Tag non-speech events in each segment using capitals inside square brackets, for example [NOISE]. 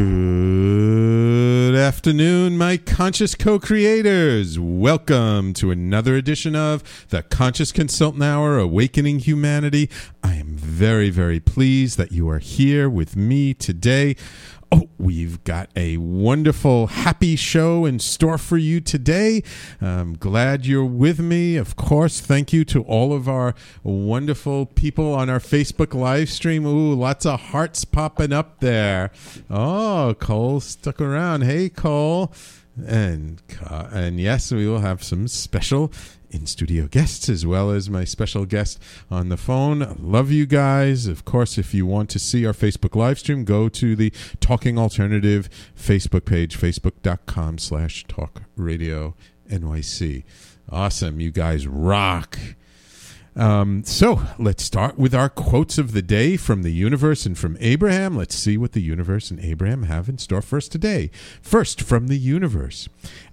Good afternoon, my conscious co creators. Welcome to another edition of the Conscious Consultant Hour Awakening Humanity. I am very, very pleased that you are here with me today. Oh, we've got a wonderful, happy show in store for you today. I'm glad you're with me. Of course, thank you to all of our wonderful people on our Facebook live stream. Ooh, lots of hearts popping up there. Oh, Cole stuck around. Hey, Cole. And uh, and yes, we will have some special in studio guests as well as my special guest on the phone. Love you guys. Of course, if you want to see our Facebook live stream, go to the Talking Alternative Facebook page, facebook.com slash talk radio NYC. Awesome. You guys rock. Um, so let's start with our quotes of the day from the universe and from Abraham. Let's see what the universe and Abraham have in store for us today. First, from the universe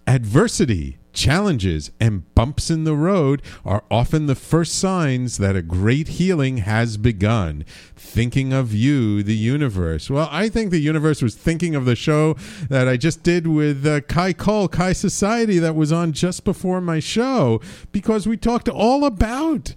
adversity, challenges, and bumps in the road are often the first signs that a great healing has begun. Thinking of you, the universe. Well, I think the universe was thinking of the show that I just did with uh, Kai Cole, Kai Society, that was on just before my show, because we talked all about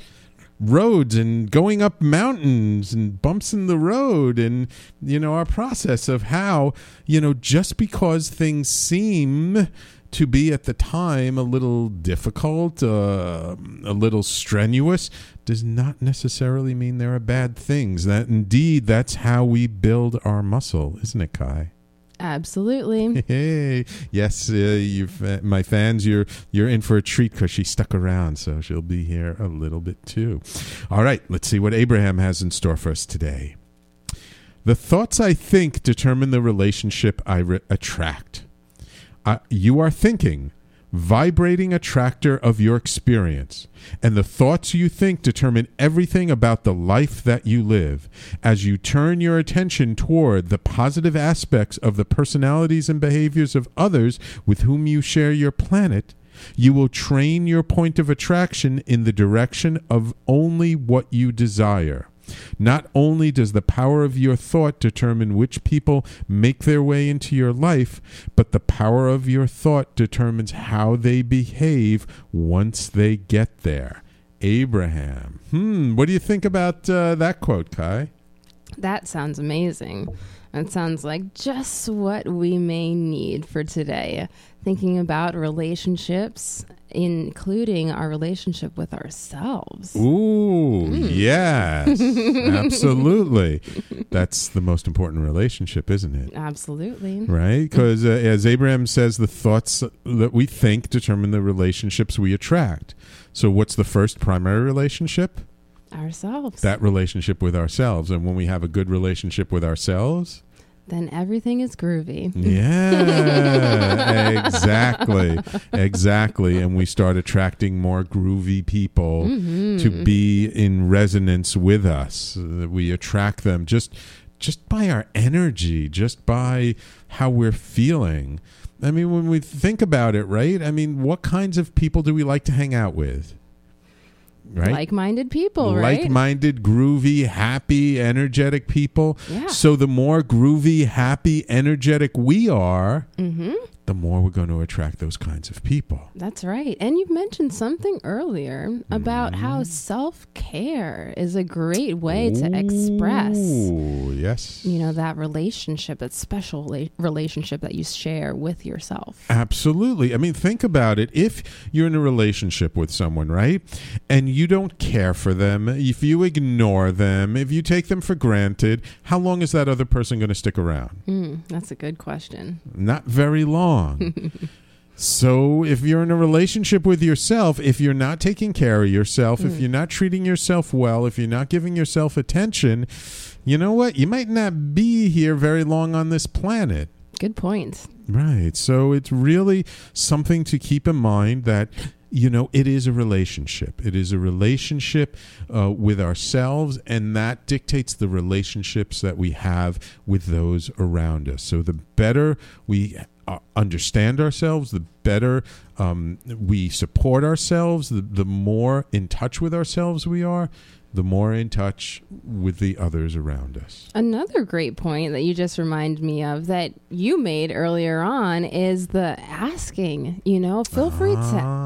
roads and going up mountains and bumps in the road and you know our process of how you know just because things seem to be at the time a little difficult, uh, a little strenuous, does not necessarily mean there are bad things. That indeed, that's how we build our muscle, isn't it, Kai? Absolutely. [LAUGHS] Hey, yes, uh, you've, uh, my fans, you're you're in for a treat because she stuck around, so she'll be here a little bit too. All right, let's see what Abraham has in store for us today. The thoughts I think determine the relationship I re- attract. Uh, you are thinking, vibrating attractor of your experience, and the thoughts you think determine everything about the life that you live. As you turn your attention toward the positive aspects of the personalities and behaviors of others with whom you share your planet, you will train your point of attraction in the direction of only what you desire. Not only does the power of your thought determine which people make their way into your life, but the power of your thought determines how they behave once they get there. Abraham. Hmm, what do you think about uh, that quote, Kai? That sounds amazing. That sounds like just what we may need for today. Thinking about relationships, including our relationship with ourselves. Ooh, mm. yes, [LAUGHS] absolutely. That's the most important relationship, isn't it? Absolutely. Right? Because uh, as Abraham says, the thoughts that we think determine the relationships we attract. So, what's the first primary relationship? Ourselves. That relationship with ourselves. And when we have a good relationship with ourselves, then everything is groovy. Yeah, [LAUGHS] exactly. Exactly. And we start attracting more groovy people mm-hmm. to be in resonance with us. We attract them just just by our energy, just by how we're feeling. I mean, when we think about it, right? I mean, what kinds of people do we like to hang out with? Right? Like-minded people, right? Like-minded, groovy, happy, energetic people. Yeah. So the more groovy, happy, energetic we are, mm-hmm the more we're going to attract those kinds of people. That's right. And you mentioned something earlier about mm. how self care is a great way Ooh, to express. Yes. You know, that relationship, that special la- relationship that you share with yourself. Absolutely. I mean, think about it. If you're in a relationship with someone, right, and you don't care for them, if you ignore them, if you take them for granted, how long is that other person going to stick around? Mm, that's a good question. Not very long wrong. [LAUGHS] so if you're in a relationship with yourself, if you're not taking care of yourself, mm. if you're not treating yourself well, if you're not giving yourself attention, you know what? You might not be here very long on this planet. Good point. Right. So it's really something to keep in mind that you know, it is a relationship. It is a relationship uh, with ourselves, and that dictates the relationships that we have with those around us. So the better we understand ourselves, the better um, we support ourselves, the, the more in touch with ourselves we are, the more in touch with the others around us. Another great point that you just remind me of that you made earlier on is the asking. You know, feel free to Ah.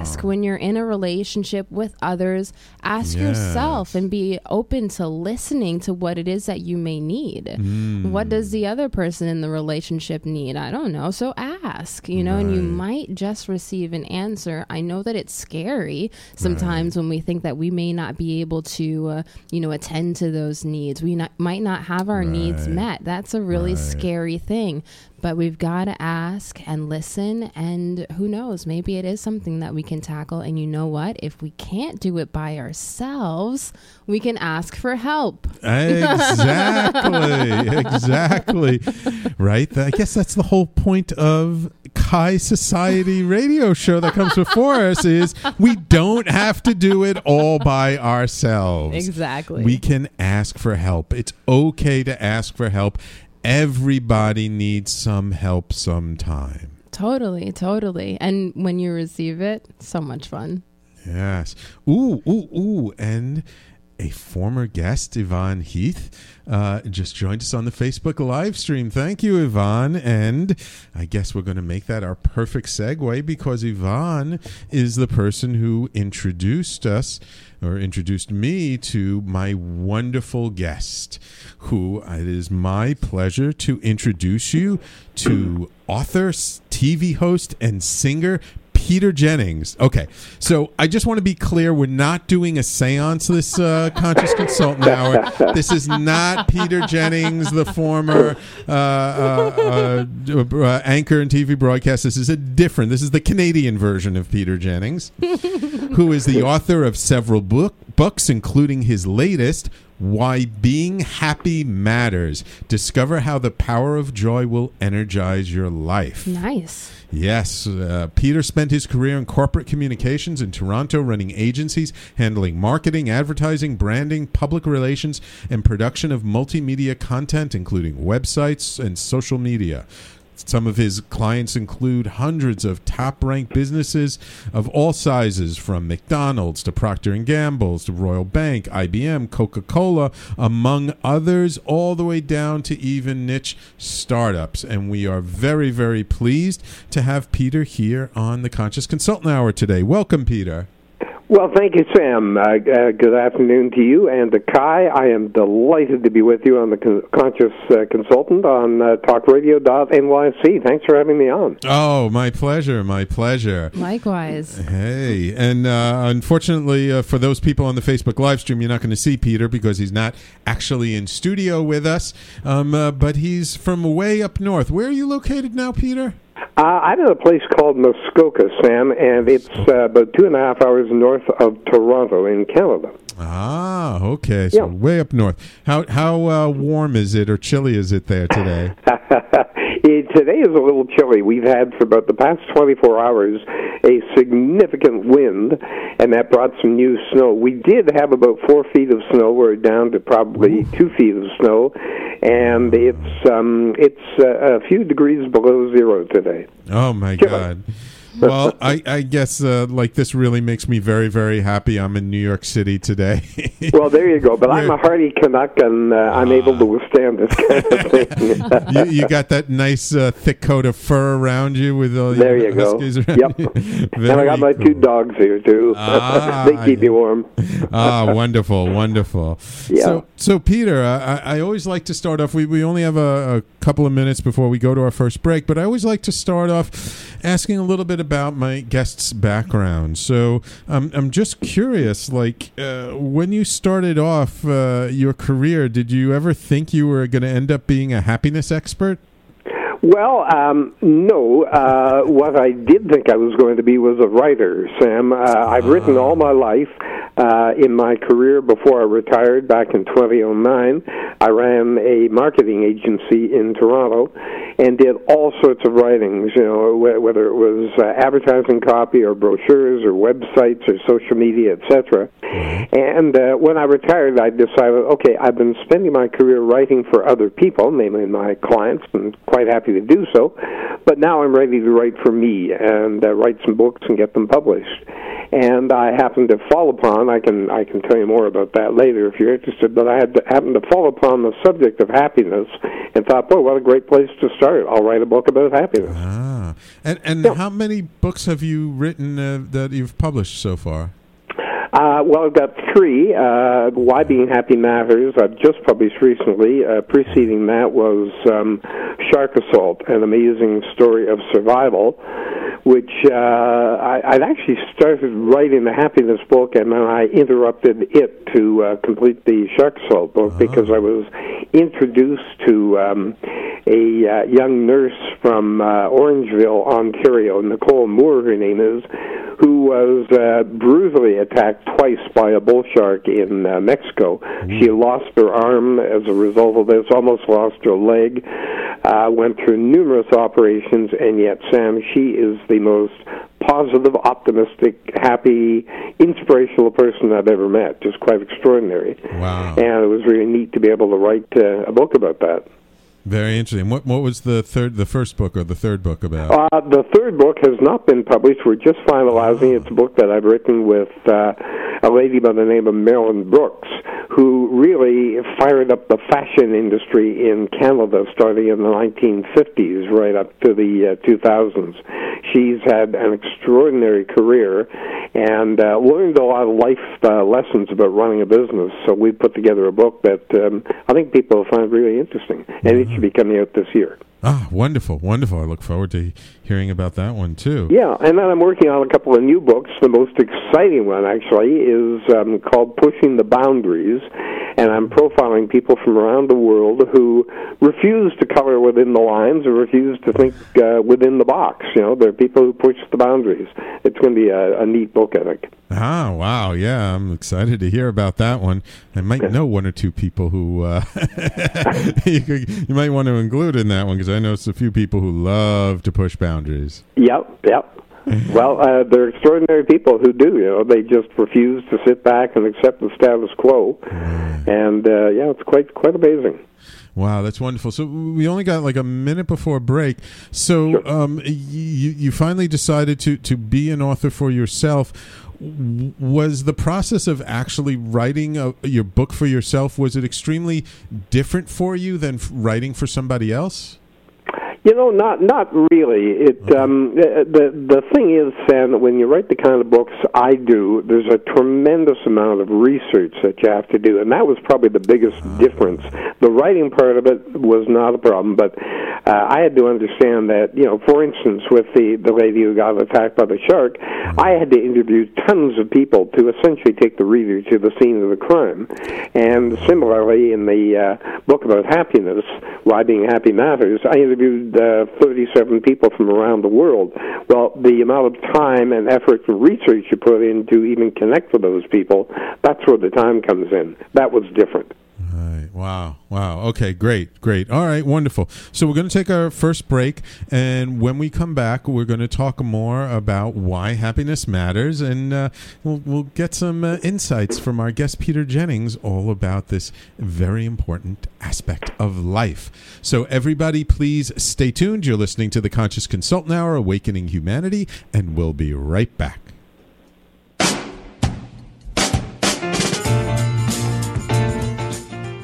ask when you're in a relationship with others. Ask yourself and be open to listening to what it is that you may need. Mm. What does the other person in the relationship need? I don't know. So ask, you know, and you might just receive an answer. I know that it's scary sometimes when we think that we may not be able to, uh, you know, attend to those needs. We not, might not have our needs met. That's a really Right. scary thing. But we've got to ask and listen. And who knows? Maybe it is something that we can tackle. And you know what? If we can't do it by ourselves, we can ask for help. Exactly, [LAUGHS] exactly. Right? I guess that's the whole point of Kai Society radio show that comes before us is we don't have to do it all by ourselves. Exactly. We can ask for help. It's okay to ask for help. Everybody needs some help sometime. Totally, totally. And when you receive it, so much fun. Yes. Ooh, ooh, ooh. And a former guest, Yvonne Heath, uh, just joined us on the Facebook live stream. Thank you, Yvonne. And I guess we're going to make that our perfect segue because Yvonne is the person who introduced us or introduced me to my wonderful guest, who it is my pleasure to introduce you to author, TV host, and singer Peter Jennings. Okay, so I just want to be clear: we're not doing a séance this uh, conscious consultant hour. This is not Peter Jennings, the former uh, uh, uh, uh, anchor and TV broadcast. This is a different. This is the Canadian version of Peter Jennings, who is the author of several book books, including his latest. Why being happy matters. Discover how the power of joy will energize your life. Nice. Yes, uh, Peter spent his career in corporate communications in Toronto, running agencies, handling marketing, advertising, branding, public relations, and production of multimedia content, including websites and social media. Some of his clients include hundreds of top-ranked businesses of all sizes, from McDonald's to Procter and Gamble's to Royal Bank, IBM, Coca-Cola, among others, all the way down to even niche startups. And we are very, very pleased to have Peter here on the Conscious Consultant Hour today. Welcome, Peter. Well, thank you, Sam. Uh, uh, good afternoon to you and to Kai. I am delighted to be with you on the Con- Conscious uh, Consultant on uh, talkradio.nyc. Thanks for having me on. Oh, my pleasure, my pleasure. Likewise. Hey, and uh, unfortunately, uh, for those people on the Facebook live stream, you're not going to see Peter because he's not actually in studio with us. Um, uh, but he's from way up north. Where are you located now, Peter? Uh, I'm in a place called Muskoka, Sam, and it's uh, about two and a half hours north of Toronto in Canada. Ah, okay. So Yeah. way up north. How how uh, warm is it or chilly is it there today? [LAUGHS] it, today is a little chilly. We've had for about the past 24 hours a significant wind, and that brought some new snow. We did have about four feet of snow. We're down to probably two feet of snow, and it's um, it's uh, a few degrees below zero today. Oh my Chilly. god. Well, [LAUGHS] I, I guess uh, like this really makes me very very happy. I'm in New York City today. [LAUGHS] Well, there you go. But I'm a hardy Canuck, and uh, I'm able to withstand this kind of thing. [LAUGHS] you, you got that nice uh, thick coat of fur around you with all There your you go. Yep. you. and I got my Very two dogs here too. Ah, they keep you warm. ah, wonderful, wonderful. Yeah. So, so Peter, I, I I always like to start off. We we only have a, a couple of minutes before we go to our first break, but I always like to start off asking a little bit about my guest's background. So, um, I'm just curious, like uh, when you started off uh, your career, did you ever think you were going to end up being a happiness expert? Well, um, no. Uh, what I did think I was going to be was a writer, Sam. Uh, I've written all my life. Uh, in my career before I retired back in 2009, I ran a marketing agency in Toronto and did all sorts of writings, you know, whether it was uh, advertising copy or brochures or websites or social media, etc. And uh, when I retired, I decided, okay, I've been spending my career writing for other people, namely my clients, and quite happy to do so. But now I'm ready to write for me and uh, write some books and get them published. And I happened to fall upon, I can I can tell you more about that later if you're interested, but I had to, happened to fall upon the subject of happiness and thought, boy, what a great place to start. I'll write a book about happiness. Ah. And, and Yeah. how many books have you written uh, that you've published so far? Uh, well, I've got three. Uh, Why Being Happy Matters. I've just published recently. Uh, preceding that was um, Shark Assault, an amazing story of survival, which uh, I, I'd actually started writing the happiness book, and then I interrupted it to uh, complete the Shark Assault book because I was introduced to um, a uh, young nurse from uh, Orangeville, Ontario, Nicole Moore, her name is, who was uh, brutally attacked twice by a bull shark in uh, Mexico. She lost her arm as a result of this, almost lost her leg, uh, went through numerous operations, and yet, Sam, she is the most positive, optimistic, happy, inspirational person I've ever met. Just quite extraordinary. Wow. And it was really neat to be able to write uh, a book about that. Very interesting. What what was the third, the first book or the third book about? Uh, the third book has not been published. We're just finalizing. It's a book that I've written with uh, a lady by the name of Marilyn Brooks, who really fired up the fashion industry in Canada starting in the 1950s right up to the uh, 2000s. She's had an extraordinary career and uh, we learned a lot of life uh, lessons about running a business. So we put together a book that um, I think people will find really interesting, and it should be coming out this year. Ah, wonderful, wonderful. I look forward to hearing about that one too. Yeah, and then I'm working on a couple of new books. The most exciting one, actually, is um, called Pushing the Boundaries, and I'm profiling people from around the world who refuse to color within the lines or refuse to think uh, within the box. You know, they're people who push the boundaries. It's going to be a, a neat book, I think. Ah, wow, yeah, I'm excited to hear about that one. I might know one or two people who uh, [LAUGHS] you, could, you might want to include in that one because I know it's a few people who love to push boundaries. Yep, yep. [LAUGHS] well, uh, they're extraordinary people who do. You know, they just refuse to sit back and accept the status quo, and uh, yeah, it's quite quite amazing. Wow, that's wonderful. So we only got like a minute before break. So Sure. um, you you finally decided to to be an author for yourself. Was the process of actually writing a, your book for yourself was it extremely different for you than writing for somebody else? You know, not not really. It um, the the thing is, Sam, that when you write the kind of books I do, there's a tremendous amount of research that you have to do, and that was probably the biggest difference. The writing part of it was not a problem, but uh, I had to understand that, you know, for instance, with the the lady who got attacked by the shark, I had to interview tons of people to essentially take the reader to the scene of the crime, and similarly in the uh, book about happiness, Why Being Happy Matters, I interviewed uh, 37 people from around the world. Well, the amount of time and effort and research you put in to even connect with those people, that's where the time comes in. That was different. Right. Wow. Wow. Okay. Great. Great. All right. Wonderful. So we're going to take our first break, and when we come back, we're going to talk more about why happiness matters, and uh, we'll we'll get some uh, insights from our guest Peter Jennings all about this very important aspect of life. So everybody, please stay tuned. You're listening to the Conscious Consultant Hour, Awakening Humanity, and we'll be right back.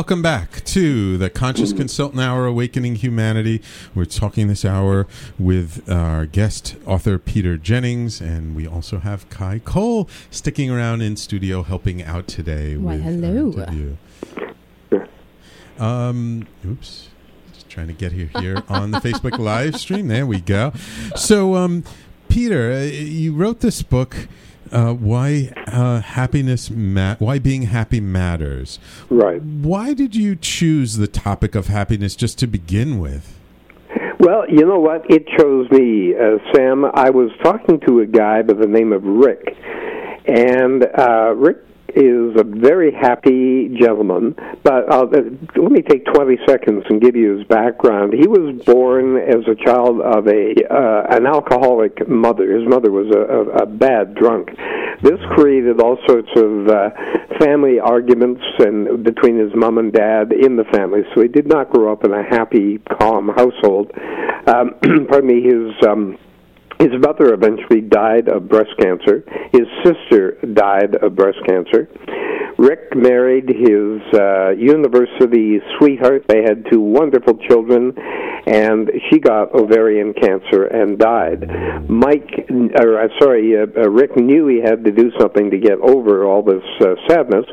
Welcome back to the Conscious Consultant Hour Awakening Humanity. We're talking this hour with our guest author Peter Jennings, and we also have Kai Cole sticking around in studio helping out today. Why, hello. Um, oops. Just trying to get here here on the Facebook live stream. There we go. So, um, Peter, uh, you wrote this book. Uh, why uh, happiness ma- why being happy matters Right. why did you choose the topic of happiness just to begin with Well, you know what? It chose me, uh, Sam. I was talking to a guy by the name of Rick, and uh, Rick is a very happy gentleman. But uh, let me take 20 seconds and give you his background. He was born as a child of a uh, an alcoholic mother. His mother was a, a, a bad drunk. This created all sorts of uh, family arguments and between his mom and dad in the family. So he did not grow up in a happy, calm household. Um, [CLEARS THROAT] pardon me. His um, his mother eventually died of breast cancer. His sister died of breast cancer. Rick married his uh, university sweetheart. They had two wonderful children, and she got ovarian cancer and died. Mike, or uh, sorry, uh, Rick knew he had to do something to get over all this uh, sadness,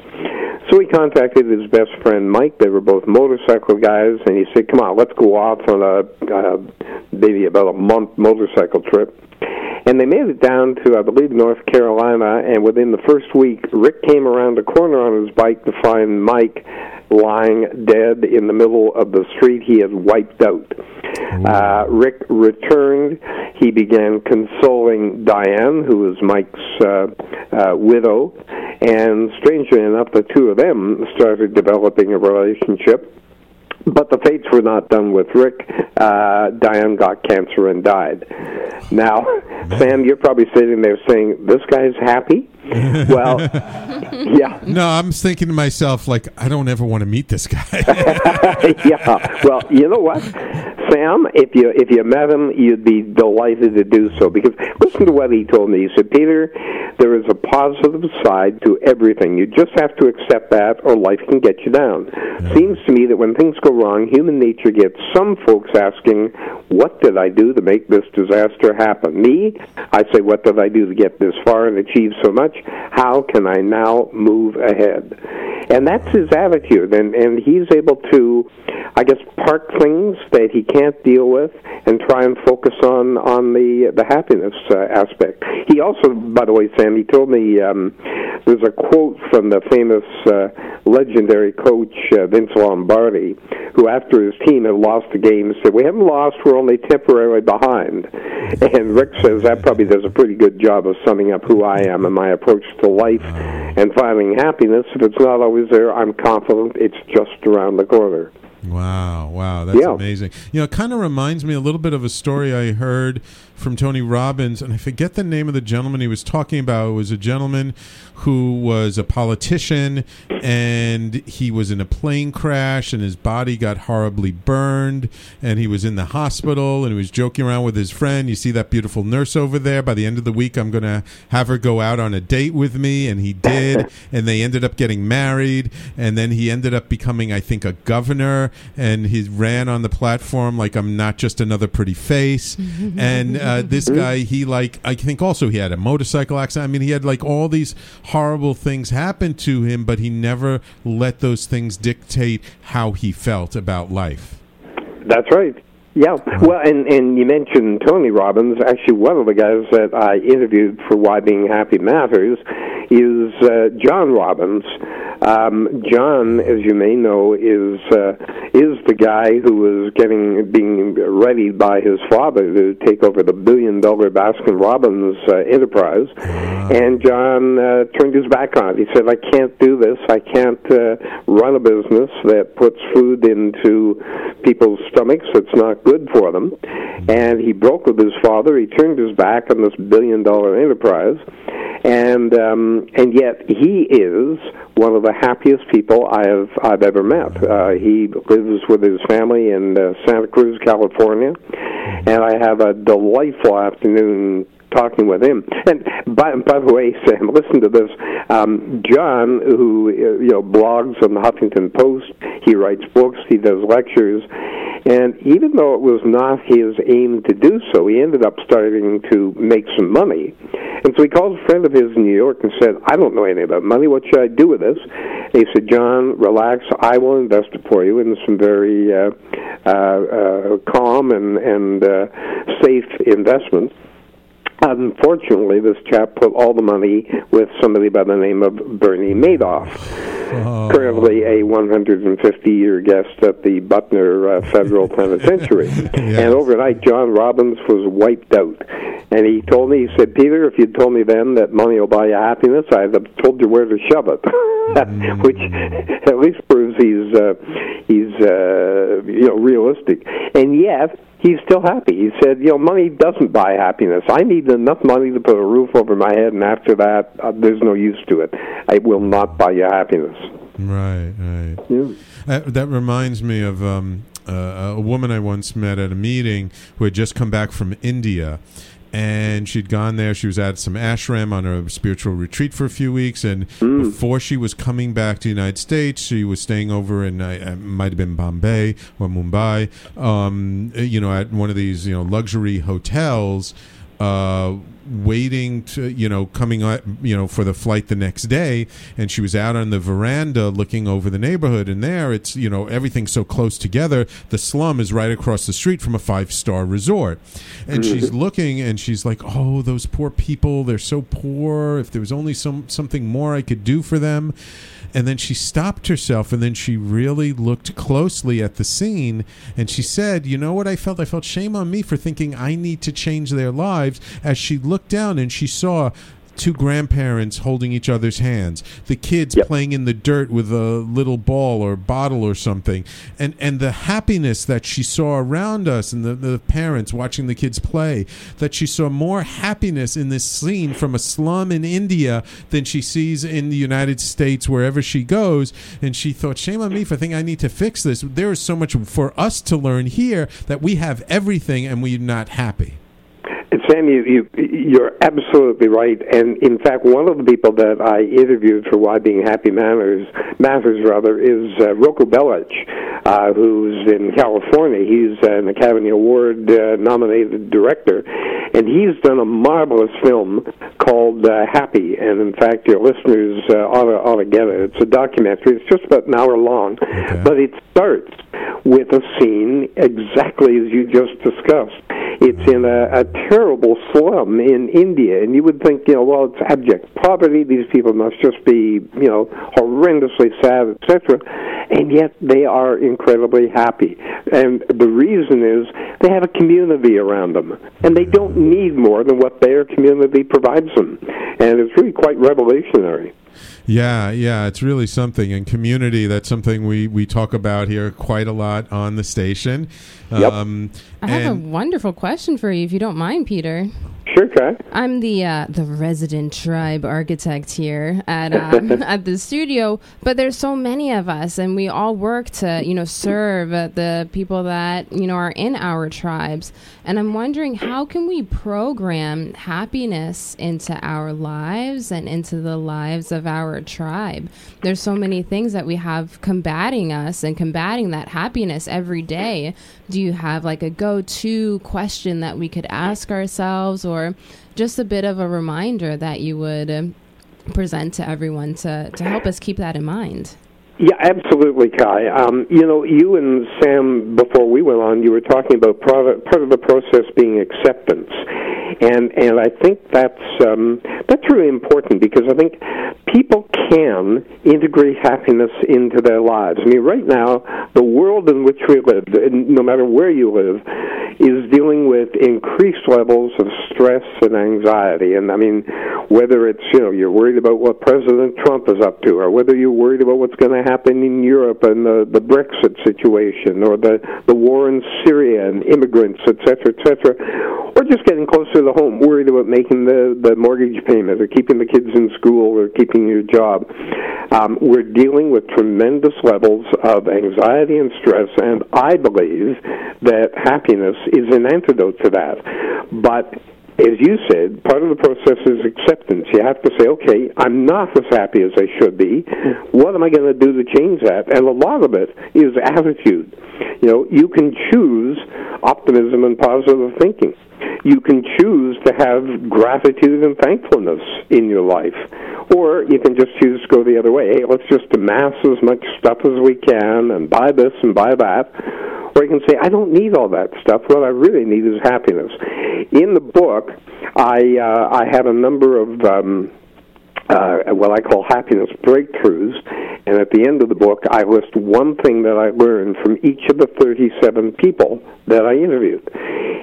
so he contacted his best friend Mike. They were both motorcycle guys, and he said, "Come on, let's go off on a uh, maybe about a month motorcycle trip." And they made it down to, I believe, North Carolina. And within the first week, Rick came around the corner on his bike to find Mike lying dead in the middle of the street he had wiped out. Uh, Rick returned. He began consoling Diane, who was Mike's uh, uh, widow. And strangely enough, the two of them started developing a relationship. But the fates were not done with Rick. Uh, Diane got cancer and died. Now, Sam, you're probably sitting there saying, "This guy's happy." [LAUGHS] well, yeah, no i'm thinking to myself like i don't ever want to meet this guy [LAUGHS] yeah. Well, you know what, Sam? If you if you met him, you'd be delighted to do so. Because listen to what he told me. He said, "Peter, there is a positive side to everything. You just have to accept that, or life can get you down." Seems to me that when things go wrong, human nature gets some folks asking, "What did I do to make this disaster happen?" Me, I say, "What did I do to get this far and achieve so much? How can I now move ahead?" And that's his attitude, and and he's able to, I guess, park things that he can't deal with and try and focus on on the the happiness uh, aspect. He also, by the way, Sam, he told me um, there's a quote from the famous uh, legendary coach uh, Vince Lombardi, who after his team had lost the game said, "We haven't lost; we're only temporarily behind." [LAUGHS] And Rick says that probably does a pretty good job of summing up who I am and my approach to life and finding happiness. If it's not always there, I'm confident it's just around the corner. Wow, wow, that's Yeah. amazing. You know, it kind of reminds me a little bit of a story I heard from Tony Robbins, and I forget the name of the gentleman he was talking about. It was a gentleman who was a politician, and he was in a plane crash, and his body got horribly burned, and he was in the hospital, and he was joking around with his friend. You see that beautiful nurse over there? By the end of the week, I'm going to have her go out on a date with me, and he did, [LAUGHS] and they ended up getting married, and then he ended up becoming, I think, a governor, and he ran on the platform like I'm not just another pretty face. [LAUGHS] and uh, uh, this guy, he like I think also he had a motorcycle accident. I mean, he had like all these horrible things happen to him, but he never let those things dictate how he felt about life. That's right. Yeah. Well, and and you mentioned Tony Robbins. Actually, one of the guys that I interviewed for Why Being Happy Matters is uh, John Robbins. Um, John, as you may know, is uh, is the guy who was getting being readied by his father to take over the billion dollar Baskin Robbins uh, enterprise, and John uh, turned his back on it. He said, "I can't do this. I can't uh, run a business that puts food into people's stomachs. It's not good for them." And he broke with his father. He turned his back on this billion dollar enterprise, and um, and yet he is one of the happiest people I have I've ever met. Uh, he lives with his family in uh, Santa Cruz, California, and I have a delightful afternoon talking with him. And by, by the way, Sam, listen to this. Um, John, who uh, you know blogs on the Huffington Post, he writes books, he does lectures, and even though it was not his aim to do so, he ended up starting to make some money. And so he called a friend of his in New York and said, "I don't know anything about money. What should I do with this?" And he said, "John, relax. I will invest it for you in some very uh, uh, uh, calm and and uh, safe investments." Unfortunately, this chap put all the money with somebody by the name of Bernie Madoff, currently a 150 year guest at the Butner uh, Federal [LAUGHS] Penitentiary. And overnight, John Robbins was wiped out. And he told me, he said, Peter, if you'd told me then that money will buy you happiness, I'd have told you where to shove it. [LAUGHS] Which at least proves he's uh, he's uh, you know realistic. And yet he's still happy. He said, you know, money doesn't buy happiness. I need enough money to put a roof over my head, and after that, uh, there's no use to it. It will not buy you happiness. Right, right. Yeah. Uh, that reminds me of um, uh, a woman I once met at a meeting who had just come back from India. And she'd gone there. She was at some ashram on a spiritual retreat for a few weeks. And before she was coming back to the United States, she was staying over in, uh, uh, might have been Bombay or Mumbai, um, you know, at one of these, you know, luxury hotels. Uh, waiting to you know coming out you know for the flight the next day and she was out on the veranda looking over the neighborhood and there it's you know everything's so close together the slum is right across the street from a five star resort. And she's looking and she's like oh those poor people they're so poor. If there was only some something more I could do for them and then she stopped herself and then she really looked closely at the scene and she said, You know what I felt? I felt shame on me for thinking I need to change their lives. As she looked down and she saw two grandparents holding each other's hands, the kids Yep. playing in the dirt with a little ball or bottle or something, and and the happiness that she saw around us, and the, the parents watching the kids play, that she saw more happiness in this scene from a slum in India than she sees in the United States wherever she goes, and she thought, shame on me for thinking I need to fix this. There is so much for us to learn here that we have everything and we're not happy. Sam, you, you you're absolutely right. And in fact, one of the people that I interviewed for Why Being Happy Matters Matters rather is uh, Roko Belic, uh, who's in California. He's an Academy Award uh, nominated director, and he's done a marvelous film called uh, Happy. And in fact, your listeners uh, ought to ought to get it. It's a documentary. It's just about an hour long, but it starts with a scene exactly as you just discussed. It's in a, a terrible slum in India, and you would think, you know, well, it's abject poverty. These people must just be, you know, horrendously sad, etc. And yet they are incredibly happy. And the reason is they have a community around them, and they don't need more than what their community provides them. And it's really quite revolutionary. Yeah, yeah, it's really something. And community, that's something we, we talk about here quite a lot on the station. Yep. Um, I have a wonderful question for you, if you don't mind, Peter. Sure, Kai. I'm the uh, the resident tribe architect here at [LAUGHS] um, at the studio, but there's so many of us, and we all work to you know serve uh, the people that you know are in our tribes. And I'm wondering how can we program happiness into our lives and into the lives of our tribe. There's so many things that we have combating us and combating that happiness every day. Do you have like a go-to question that we could ask ourselves or just a bit of a reminder that you would present to everyone to, to help us keep that in mind. Yeah, absolutely, Kai. Um, you know, you and Sam, before we went on, you were talking about part of, part of the process being acceptance, and and I think that's um, that's really important because I think people can integrate happiness into their lives. I mean, right now, the world in which we live, no matter where you live, is dealing with increased levels of stress and anxiety. And I mean, whether it's you know you're worried about what President Trump is up to, or whether you're worried about what's going to happen in Europe and the the Brexit situation, or the the war in Syria and immigrants, et cetera, et cetera, or just getting closer to home, worried about making the the mortgage payment, or keeping the kids in school, or keeping your job. Um, we're dealing with tremendous levels of anxiety and stress, and I believe that happiness is an antidote to that. But as you said, part of the process is acceptance. You have to say, okay, I'm not as happy as I should be. What am I going to do to change that? And a lot of it is attitude. You know, you can choose optimism and positive thinking. You can choose to have gratitude and thankfulness in your life. Or you can just choose to go the other way. Hey, let's just amass as much stuff as we can and buy this and buy that or you can say, I don't need all that stuff. What I really need is happiness. In the book, I uh, I have a number of um, uh, what I call happiness breakthroughs. And at the end of the book, I list one thing that I learned from each of the 37 people that I interviewed.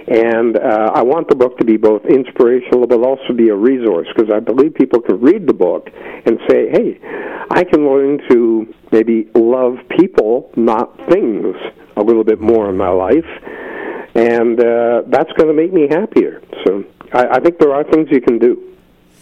And uh, I want the book to be both inspirational but also be a resource because I believe people can read the book and say, hey, I can learn to maybe love people, not things, a little bit more in my life. And uh, that's going to make me happier. So I, I think there are things you can do.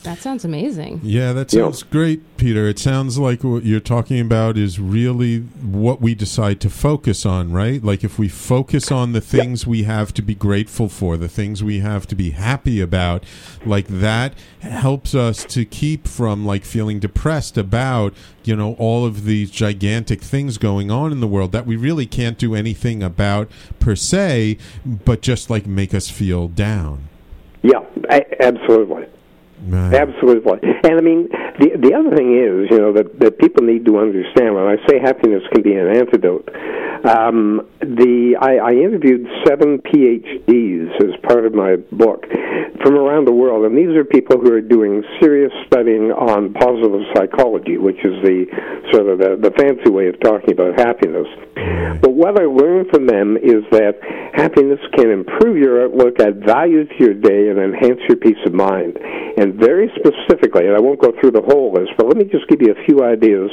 That sounds amazing. Yeah, that sounds yeah. great, Peter. It sounds like what you're talking about is really what we decide to focus on, right? Like if we focus on the things yeah. we have to be grateful for, the things we have to be happy about, like that helps us to keep from like feeling depressed about, you know, all of these gigantic things going on in the world that we really can't do anything about per se, but just like make us feel down. Yeah, absolutely. Right. Absolutely. And I mean, the the other thing is, you know, that, that people need to understand when I say happiness can be an antidote. Um, the I, I interviewed seven PhDs as part of my book from around the world, and these are people who are doing serious studying on positive psychology, which is the sort of the, the fancy way of talking about happiness. But what I learned from them is that happiness can improve your outlook, add value to your day, and enhance your peace of mind. And very specifically, and I won't go through the whole list, but let me just give you a few ideas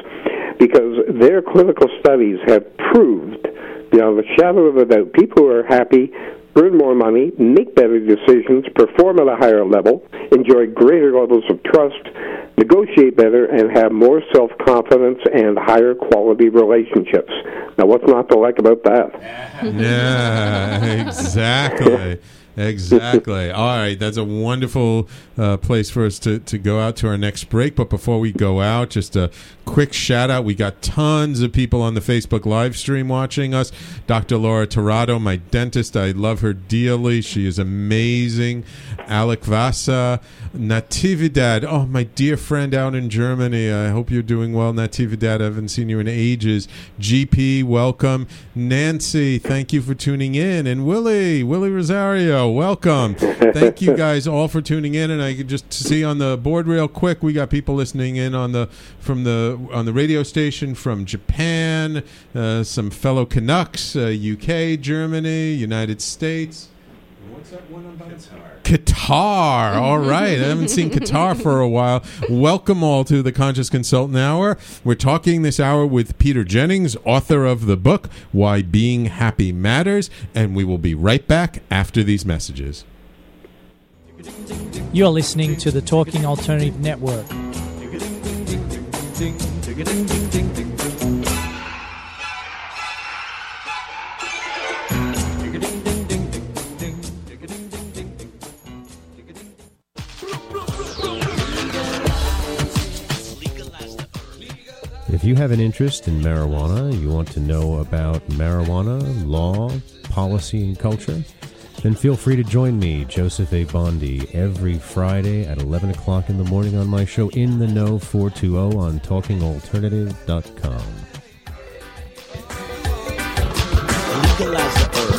because their clinical studies have proved beyond the shadow of a doubt people who are happy earn more money, make better decisions, perform at a higher level, enjoy greater levels of trust, negotiate better, and have more self confidence and higher quality relationships. Now, what's not to like about that? [LAUGHS] Yeah, exactly. Exactly. [LAUGHS] All right. That's a wonderful uh, place for us to, to go out to our next break. But before we go out, just a quick shout out. We got tons of people on the Facebook live stream watching us. Dr. Laura Tirado, my dentist. I love her dearly. She is amazing. Alec Vasa, Natividad. Oh, my dear friend out in Germany. I hope you're doing well, Natividad. I haven't seen you in ages. GP, welcome. Nancy, thank you for tuning in. And Willie, Willie Rosario, welcome. Thank you guys all for tuning in. And I could just see on the board real quick, we got people listening in on the from the on the radio station from Japan, uh, some fellow Canucks, uh, UK, Germany, United States. What's that one about? Qatar. All right. I haven't seen Qatar for a while. Welcome all to the Conscious Consultant Hour. We're talking this hour with Peter Jennings, author of the book, Why Being Happy Matters. And we will be right back after these messages. You're listening to the Talking Alternative Network. You have an interest in marijuana, you want to know about marijuana, law, policy, and culture, then feel free to join me, Joseph A. Bondi, every Friday at 11 o'clock in the morning on my show In the Know 420 on talkingalternative.com. legalize the herb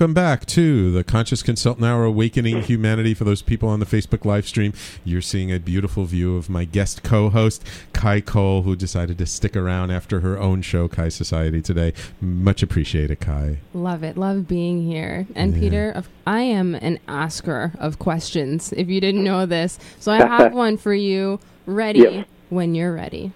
Welcome back to the Conscious Consultant Hour Awakening Humanity. For those people on the Facebook live stream, you're seeing a beautiful view of my guest co host, Kai Cole, who decided to stick around after her own show, Kai Society, today. Much appreciated, Kai. Love it. Love being here. And Yeah. Peter, I am an asker of questions, if you didn't know this. So I have [LAUGHS] one for you ready Yes. when you're ready.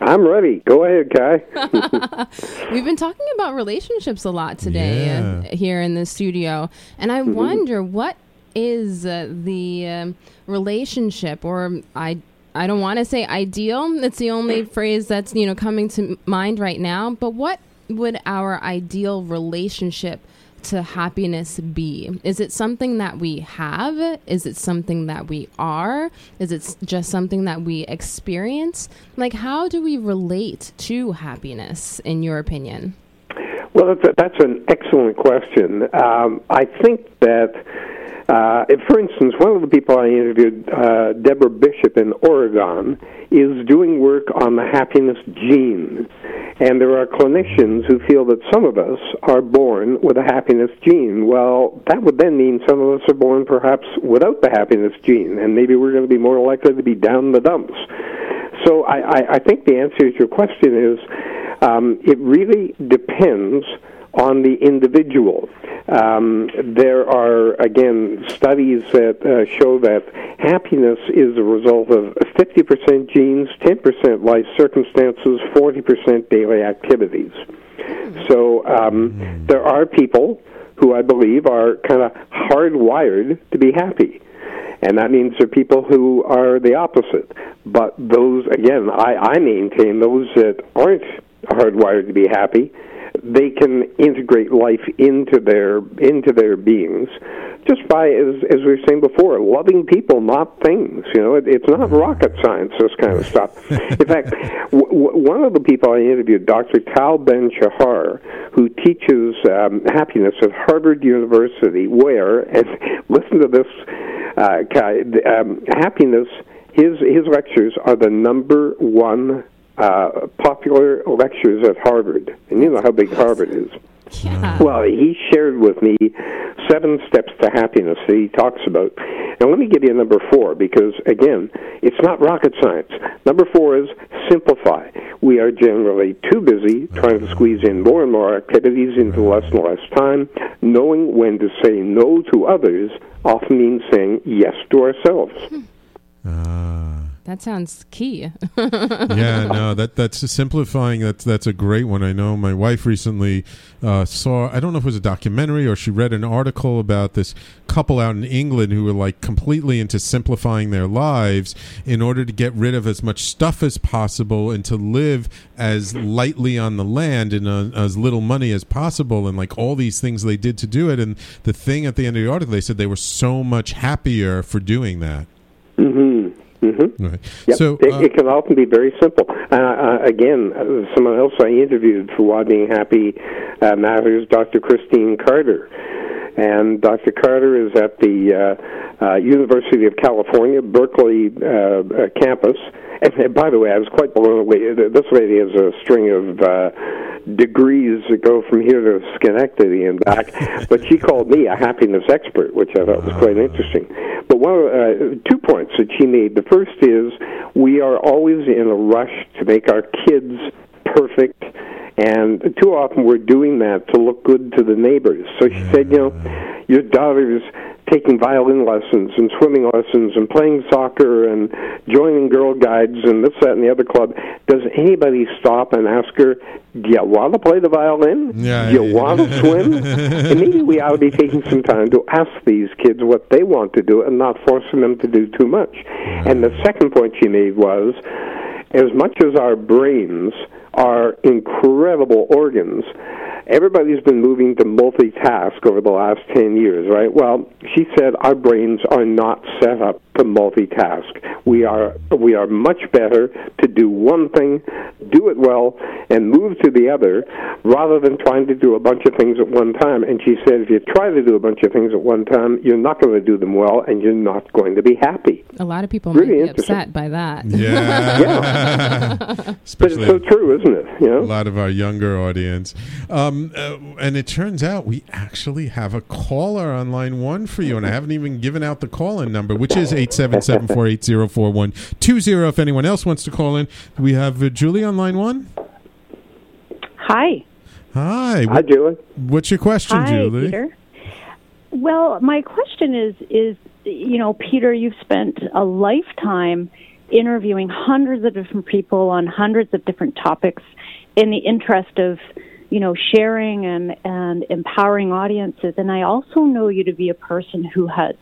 I'm ready. Go ahead, Kai. [LAUGHS] [LAUGHS] We've been talking about relationships a lot today uh, here in the studio, and I wonder what is uh, the um, relationship, or I I don't want to say ideal. That's the only [CLEARS THROAT] phrase that's you know coming to mind right now. But what would our ideal relationship to happiness be? Is it something that we have? Is it something that we are? Is it just something that we experience? Like, how do we relate to happiness, in your opinion? Well, that's, a, that's an excellent question. Um, I think that, uh, for instance, one of the people I interviewed, uh, Deborah Bishop in Oregon, is doing work on the happiness gene. And there are clinicians who feel that some of us are born with a happiness gene. Well, that would then mean some of us are born perhaps without the happiness gene, and maybe we're going to be more likely to be down the dumps. So I, I, I think the answer to your question is um, it really depends on the individual. Um, there are, again, studies that uh, show that happiness is a result of 50% genes, 10% life circumstances, 40% daily activities. So um, there are people who I believe are kind of hardwired to be happy and that means there are people who are the opposite. But those, again, I, I maintain those that aren't hardwired to be happy, they can integrate life into their into their beings just by, as as we were saying before, loving people, not things. You know, it, it's not rocket science. This kind of stuff. In fact, [LAUGHS] w- w- one of the people I interviewed, Dr. Tal Ben Shahar, who teaches um, happiness at Harvard University, where, and [LAUGHS] listen to this, uh, the, um, happiness. His his lectures are the number one uh, popular lectures at Harvard, and you know how big Harvard is. Yeah. Well, he shared with me seven steps to happiness that he talks about. And let me give you number four because, again, it's not rocket science. Number four is simplify. We are generally too busy trying to squeeze in more and more activities into less and less time. Knowing when to say no to others often means saying yes to ourselves. That sounds key. [LAUGHS] yeah, no, that that's simplifying. That's that's a great one. I know my wife recently uh, saw. I don't know if it was a documentary or she read an article about this couple out in England who were like completely into simplifying their lives in order to get rid of as much stuff as possible and to live as lightly on the land and uh, as little money as possible and like all these things they did to do it. And the thing at the end of the article, they said they were so much happier for doing that. Mm-hmm. Mm-hmm. Right. Yep. So it, uh, it can often be very simple. Uh, uh, again, uh, someone else I interviewed for Why Being Happy uh, Matters, Dr. Christine Carter. And Dr. Carter is at the uh, uh, University of California, Berkeley uh, uh, campus. And, and by the way, I was quite blown away. This lady has a string of uh, degrees that go from here to Schenectady and back. [LAUGHS] but she called me a happiness expert, which I thought was quite interesting. But one, uh, two points that she made. The first is we are always in a rush to make our kids perfect. And too often we're doing that to look good to the neighbors. So she said, you know, your daughter's taking violin lessons and swimming lessons and playing soccer and joining Girl Guides and this, that, and the other club. Does anybody stop and ask her, do you want to play the violin? Yeah, do you want to swim? [LAUGHS] and maybe we ought to be taking some time to ask these kids what they want to do and not forcing them to do too much. And the second point she made was, as much as our brains are incredible organs, everybody's been moving to multitask over the last 10 years, right? Well, she said our brains are not set up to multitask. We are we are much better to do one thing, do it well, and move to the other rather than trying to do a bunch of things at one time. And she said if you try to do a bunch of things at one time, you're not going to do them well and you're not going to be happy. A lot of people Really might be upset by that. Yeah. [LAUGHS] [LAUGHS] But it's Especially so true, isn't it? You know? a lot of our younger audience. Um, uh, and it turns out we actually have a caller on line one for you, and I haven't even given out the call in number, which is 877 480 4120. If anyone else wants to call in, we have uh, Julie on line one. Hi. Hi. Hi, Julie. What's your question, Hi, Julie? Peter. Well, my question is is you know, Peter, you've spent a lifetime interviewing hundreds of different people on hundreds of different topics in the interest of you know sharing and and empowering audiences and I also know you to be a person who has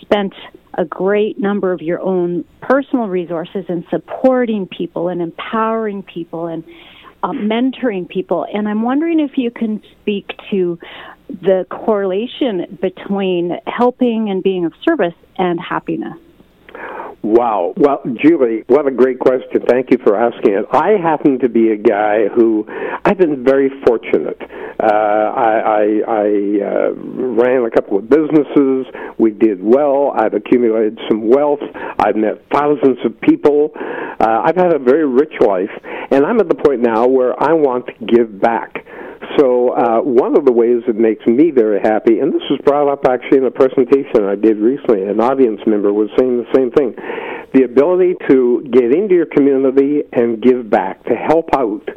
spent a great number of your own personal resources in supporting people and empowering people and uh, mentoring people. And I'm wondering if you can speak to the correlation between helping and being of service and happiness. Wow. Well, Julie, what a great question. Thank you for asking it. I happen to be a guy who I've been very fortunate. Uh, I, I, I uh, ran a couple of businesses. We did well. I've accumulated some wealth. I've met thousands of people. Uh, I've had a very rich life, and I'm at the point now where I want to give back. So uh, one of the ways that makes me very happy, and this was brought up actually in a presentation I did recently, an audience member was saying the same thing, the ability to get into your community and give back, to help out,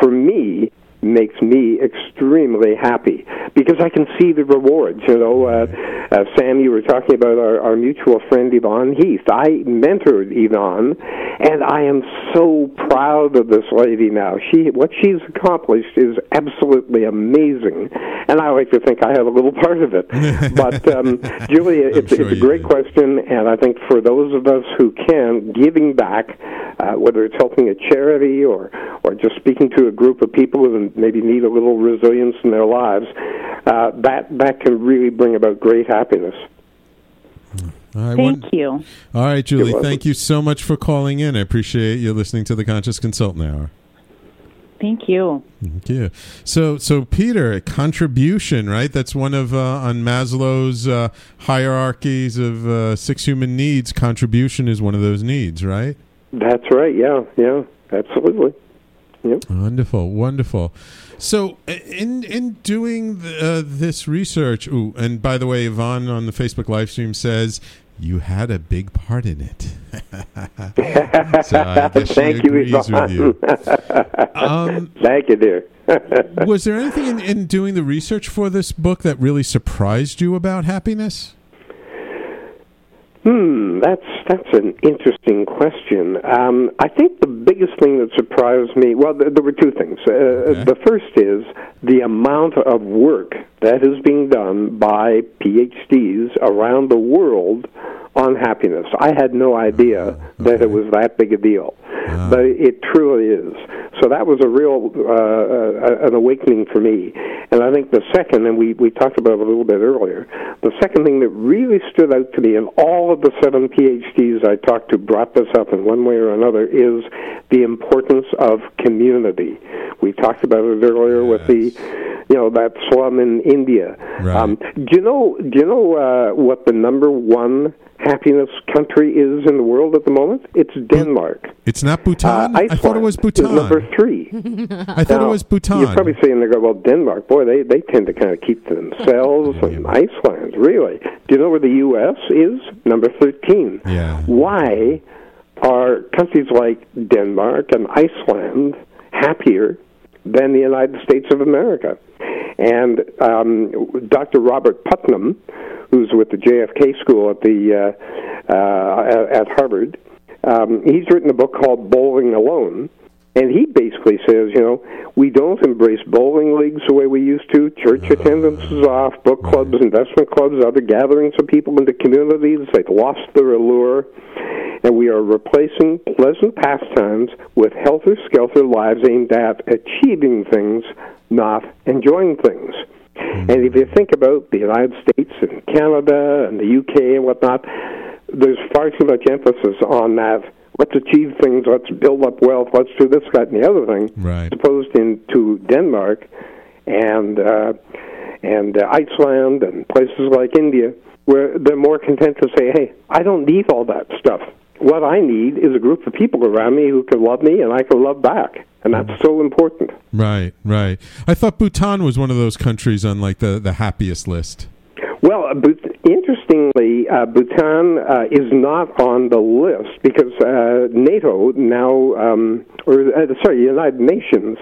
for me, makes me extremely happy because I can see the rewards. You know, uh, uh, Sam, you were talking about our, our mutual friend Yvonne Heath. I mentored Yvonne, and I am so proud of this lady now. She, what she's accomplished is absolutely amazing, and I like to think I had a little part of it. [LAUGHS] but um, Julia, it's, sure it's a great question, and I think for those of us who can, giving back, uh, whether it's helping a charity or or just speaking to a group of people who maybe need a little resilience in their lives, uh, that that can really bring about great happiness. All right, Thank one- you. All right, Julie, thank you so much for calling in. I appreciate you listening to the Conscious Consultant Hour. Thank you. Thank you. So, so Peter, contribution, right? That's one of uh, on Maslow's uh, hierarchies of uh, six human needs. Contribution is one of those needs, right? That's right. Yeah, yeah, absolutely. Yep. Wonderful, wonderful. So, in in doing the, uh, this research, ooh, and by the way, Yvonne on the Facebook live stream says you had a big part in it. [LAUGHS] so I [LAUGHS] guess she Thank you, Yvonne. you. [LAUGHS] Um, Thank you, dear. was there anything in, in doing the research for this book that really surprised you about happiness? Hmm. That's that's an interesting question. Um, I think the biggest thing that surprised me. Well, th- there were two things. Uh, The first is the amount of work that is being done by PhDs around the world on happiness. I had no idea that it was that big a deal, but it truly is. So that was a real uh, uh, an awakening for me. And I think the second, and we we talked about it a little bit earlier, the second thing that really stood out to me, and all of the seven PhDs I talked to brought this up in one way or another, is the importance of community. We talked about it earlier with the, you know, that slum in India. Um, do you know? Do you know uh, what the number one happiness country is in the world at the moment? It's Denmark. It's not Bhutan. Uh, I thought it was Bhutan. number three. I thought it was Bhutan. [LAUGHS] You're probably saying they go, well, Denmark, boy, they they tend to kind of keep to themselves, [LAUGHS] and Iceland, really. Do you know where the U.S. is? Number thirteen. Yeah. Why are countries like Denmark and Iceland happier than the United States of America? And um, Dr. Robert Putnam, who's with the JFK School at the uh, uh, at Harvard, um, he's written a book called Bowling Alone. And he basically says, you know, we don't embrace bowling leagues the way we used to. Church uh-huh. attendance is off. Book clubs, investment clubs, other gatherings of people into communities. They've lost their allure. And we are replacing pleasant pastimes with helter skelter lives aimed at achieving things, not enjoying things. And if you mm-hmm. think about the United States and Canada and the UK and whatnot, there's far too much emphasis on that. Let's achieve things. Let's build up wealth. Let's do this, that, and the other thing. Right. As opposed into Denmark and uh, and uh, Iceland and places like India, where they're more content to say, "Hey, I don't need all that stuff. What I need is a group of people around me who can love me, and I can love back." And that's so important. Right, right. I thought Bhutan was one of those countries on like the, the happiest list. Well, interestingly, uh, Bhutan uh, is not on the list because uh, NATO now, um, or uh, sorry, United Nations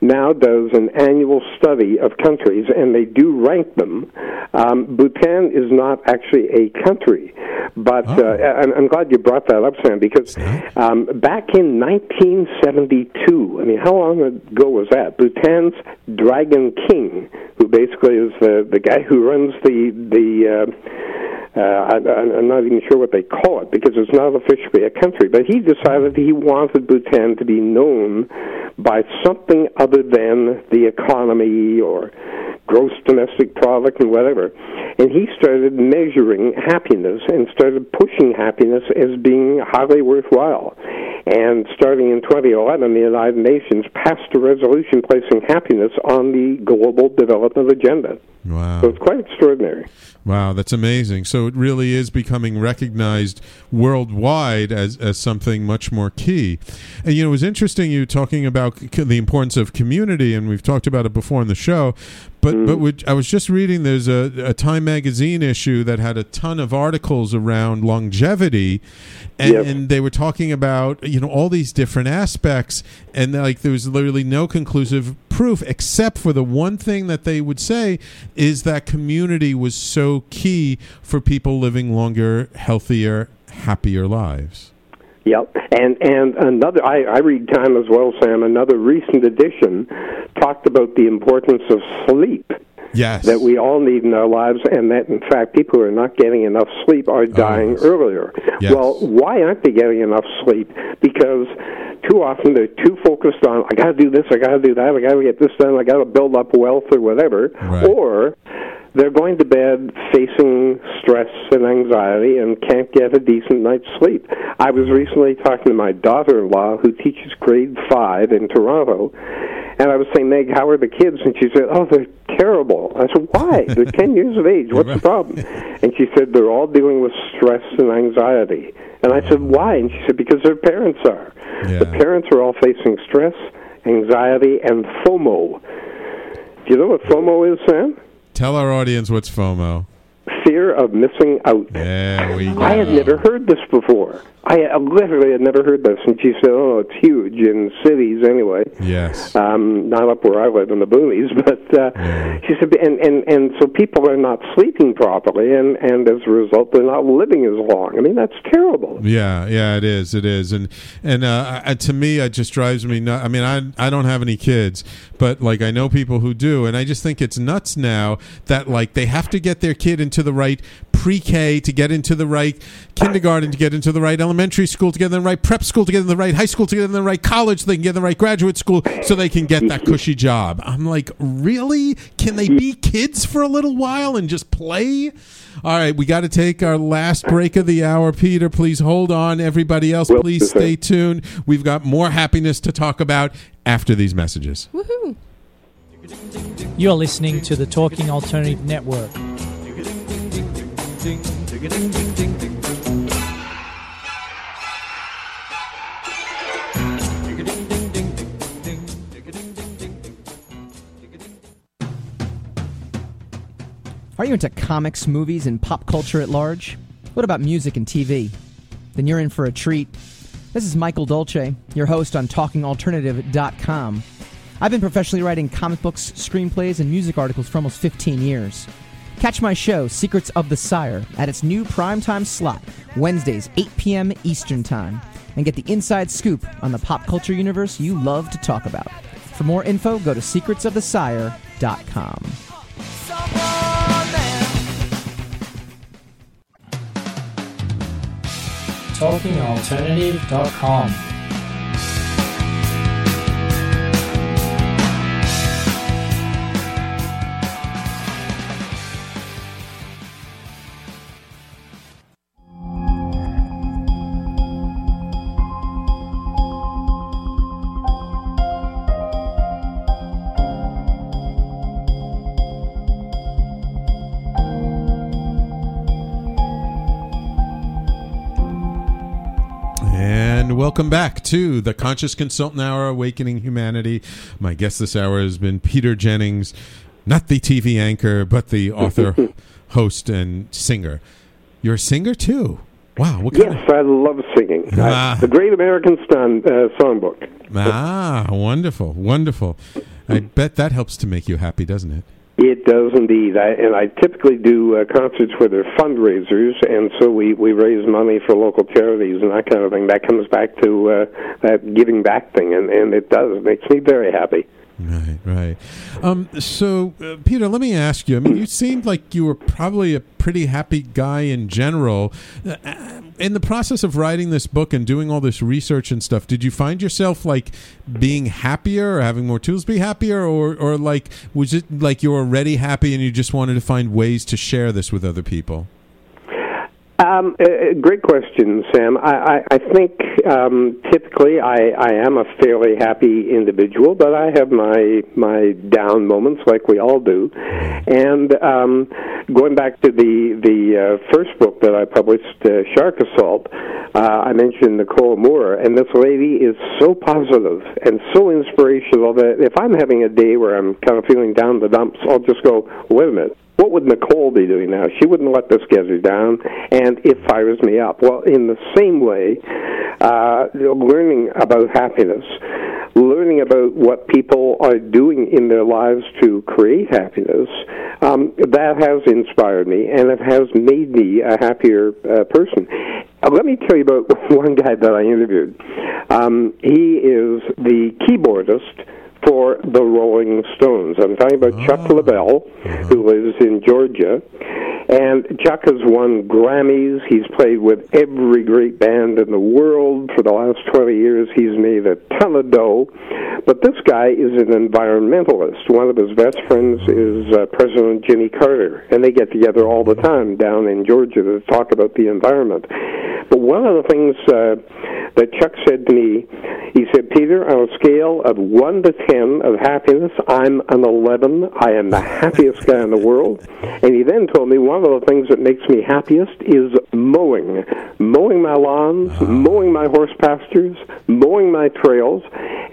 now does an annual study of countries, and they do rank them. Um, Bhutan is not actually a country, but uh, and I'm glad you brought that up, Sam, because um, back in 1972, I mean, how long ago was that? Bhutan's Dragon King, who basically is the the guy who runs the the uh, uh, I, I'm not even sure what they call it because it's not officially a country. But he decided he wanted Bhutan to be known by something other than the economy or gross domestic product and whatever. And he started measuring happiness and started pushing happiness as being highly worthwhile. And starting in 2011, the United Nations passed a resolution placing happiness on the global development agenda. Wow. So it's quite extraordinary. Wow, that's amazing. So it really is becoming recognized worldwide as, as something much more key. And you know, it was interesting you talking about the importance of community, and we've talked about it before in the show. But but mm. would, I was just reading there's a, a Time magazine issue that had a ton of articles around longevity, and, Yep. and they were talking about you know all these different aspects, and like there was literally no conclusive proof except for the one thing that they would say is that community was so key for people living longer, healthier, happier lives. Yep, and and another I, I read Time as well, Sam. Another recent edition talked about the importance of sleep. Yes, that we all need in our lives, and that in fact people who are not getting enough sleep are oh, dying earlier. Yes. Well, why aren't they getting enough sleep? Because too often they're too focused on I got to do this, I got to do that, I got to get this done, I got to build up wealth or whatever, Right. or they're going to bed facing stress and anxiety and can't get a decent night's sleep. I was recently talking to my daughter-in-law who teaches grade 5 in Toronto and I was saying, Meg, how are the kids? And she said, Oh, they're terrible. I said, Why? They're [LAUGHS] 10 years of age. What's the problem? And she said, They're all dealing with stress and anxiety. And I said, Why? And she said, Because their parents are. The parents are all facing stress, anxiety, and FOMO. Do you know what FOMO is, Sam? Tell our audience what's FOMO. Fear of missing out. Yeah, we I had never heard this before. I literally had never heard this, and she said, "Oh, it's huge in cities anyway." Yes. Um, not up where I live in the boonies, [LAUGHS] but uh, she said, and, and and so people are not sleeping properly, and and as a result, they're not living as long. I mean, that's terrible. Yeah, yeah, it is, it is, and and uh, to me, it just drives me nuts. I mean, I I don't have any kids, but like I know people who do, and I just think it's nuts now that like they have to get their kid into the right pre-K to get into the right kindergarten to get into the right elementary school to get in the right prep school to get in the right high school to get in the right college so they can get in the right graduate school so they can get that cushy job. I'm like, really? Can they be kids for a little while and just play? All right, we got to take our last break of the hour. Peter, please hold on. Everybody else, Will please do, sir. stay tuned. We've got more happiness to talk about after these messages. Woohoo! You're listening to the Talking Alternative Network. Are you into comics, movies, and pop culture at large? What about music and TV? Then you're in for a treat. This is Michael Dolce, your host on TalkingAlternative.com. I've been professionally writing comic books, screenplays, and music articles for almost 15 years. Catch my show, Secrets of the Sire, at its new primetime slot, Wednesdays, 8 p.m. Eastern Time, and get the inside scoop on the pop culture universe you love to talk about. For more info, go to secretsofthesire.com. TalkingAlternative.com. welcome back to the Conscious Consultant Hour, Awakening Humanity. My guest this hour has been Peter Jennings, not the TV anchor, but the author, [LAUGHS] host, and singer. You're a singer too. Wow. What kind Yes, I love singing. Ah. Uh, the Great American Song, uh, Songbook. Ah, wonderful, wonderful. I bet that helps to make you happy, doesn't it? It does indeed, I, and I typically do uh, concerts where they're fundraisers, and so we we raise money for local charities and that kind of thing. That comes back to uh, that giving back thing, and and it does it makes me very happy. Right, right. Um, so, uh, Peter, let me ask you. I mean, you seemed like you were probably a pretty happy guy in general. Uh, in the process of writing this book and doing all this research and stuff, did you find yourself like being happier or having more tools to be happier, or or like was it like you were already happy and you just wanted to find ways to share this with other people? Um, uh, uh, great question, Sam. I, I, I think um, typically I, I am a fairly happy individual, but I have my my down moments, like we all do. And um, going back to the the uh, first book that I published, uh, Shark Assault, uh, I mentioned Nicole Moore, and this lady is so positive and so inspirational that if I'm having a day where I'm kind of feeling down the dumps, I'll just go, wait a minute. What would Nicole be doing now? She wouldn't let this get her down, and it fires me up. Well, in the same way, uh, learning about happiness, learning about what people are doing in their lives to create happiness, um, that has inspired me, and it has made me a happier uh, person. Uh, let me tell you about [LAUGHS] one guy that I interviewed. Um, he is the keyboardist for the Rolling Stones. I'm talking about Chuck Leavell, who lives in Georgia. And Chuck has won Grammys. He's played with every great band in the world for the last 20 years. He's made a ton of dough. But this guy is an environmentalist. One of his best friends is uh, President Jimmy Carter, and they get together all the time down in Georgia to talk about the environment. But one of the things uh, that Chuck said to me, he said, Peter, on a scale of 1 to 10 of happiness, I'm an 11. I am the happiest guy in the world. And he then told me one of the things that makes me happiest is mowing. Mowing my lawns, ah. mowing my horse pastures, mowing my trails,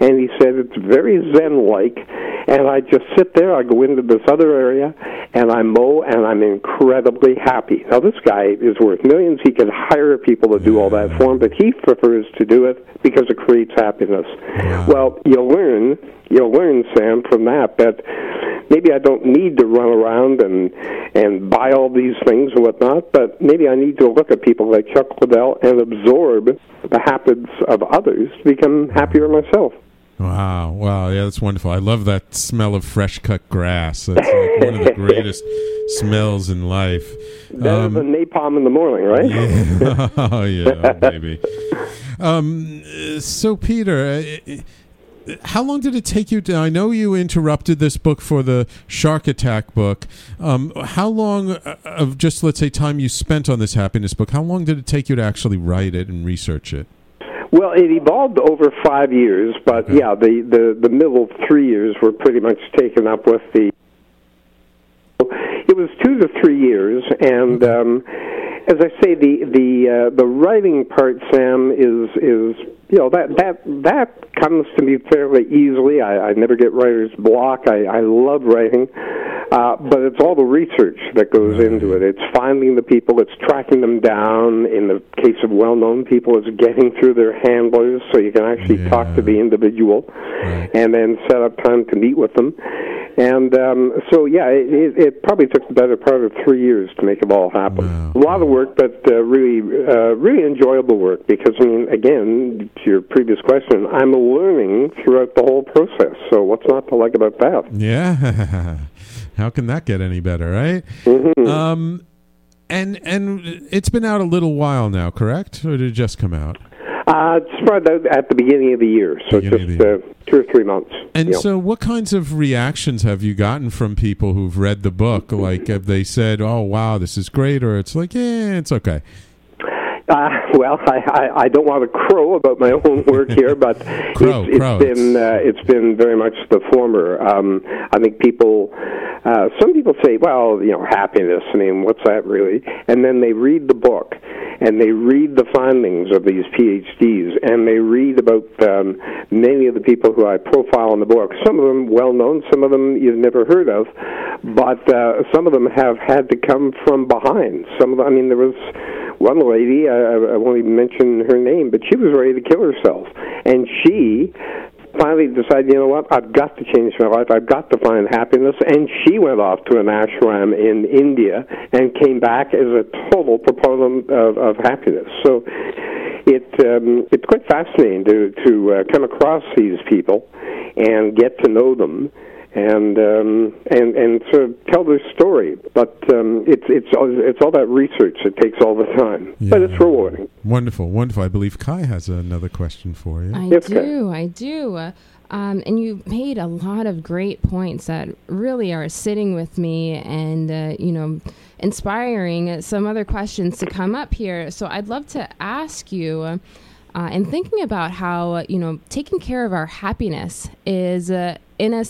and he said it's very zen-like. And I just sit there. I go into this other area, and I mow, and I'm incredibly happy. Now this guy is worth millions. He could hire people to do all that for him, but he prefers to do it because it creates happiness. Well, you'll learn, you'll learn, Sam, from that that maybe I don't need to run around and and buy all these things and whatnot, but maybe I need to look at people like Chuck Leavell and absorb the habits of others to become happier myself. Wow, wow, yeah, that's wonderful. I love that smell of fresh cut grass. That's like one of the [LAUGHS] greatest smells in life. Better Um, than napalm in the morning, right? Yeah. [LAUGHS] oh yeah, [LAUGHS] baby. Um, so Peter, uh, how long did it take you to? I know you interrupted this book for the shark attack book. Um, how long uh, of just let's say time you spent on this happiness book? How long did it take you to actually write it and research it? Well, it evolved over five years, but yeah, the, the, the middle three years were pretty much taken up with the. It was two to three years, and um, as I say, the the uh, the writing part, Sam, is is you know that that that comes to me fairly easily. I, I never get writer's block. I, I love writing, uh, but it's all the research that goes into it. It's finding the people. It's tracking them down. In the case of well-known people, it's getting through their handlers so you can actually talk to the individual, and then set up time to meet with them. And um, so, yeah, it, it, it probably took the better part of three years to make it all happen. A lot of work, but uh, really, uh, really enjoyable work. Because I mean, again, to your previous question, I'm learning throughout the whole process. So, what's not to like about that? Yeah. [LAUGHS] How can that get any better, right? Mm-hmm. Um, and and it's been out a little while now, correct? Or did it just come out? Uh, it's out at the beginning of the year, so just uh, two or three months. And know. so, what kinds of reactions have you gotten from people who've read the book? Like, have they said, "Oh, wow, this is great," or it's like, "Yeah, it's okay." Uh, well, I, I, I don't want to crow about my own work here, but [LAUGHS] Crow, it's, it's been uh, it's been very much the former. Um, I think people, uh, some people say, well, you know, happiness. I mean, what's that really? And then they read the book, and they read the findings of these PhDs, and they read about um, many of the people who I profile in the book. Some of them well known, some of them you've never heard of, but uh, some of them have had to come from behind. Some of them, I mean, there was one lady, I, I won't even mention her name, but she was ready to kill herself. And she finally decided, you know what, I've got to change my life. I've got to find happiness. And she went off to an ashram in India and came back as a total proponent of, of happiness. So it um, it's quite fascinating to to uh, come across these people and get to know them and um, and and sort of tell their story. But um, it's it's all- it's all that research. It takes all the time, but it's rewarding. Wonderful, wonderful. I believe Kai has another question for you. I do, I do. Uh, Um, and you made a lot of great points that really are sitting with me and, uh, you know, inspiring some other questions to come up here. So I'd love to ask you, uh, and thinking about how, you know, taking care of our happiness is, uh, in a,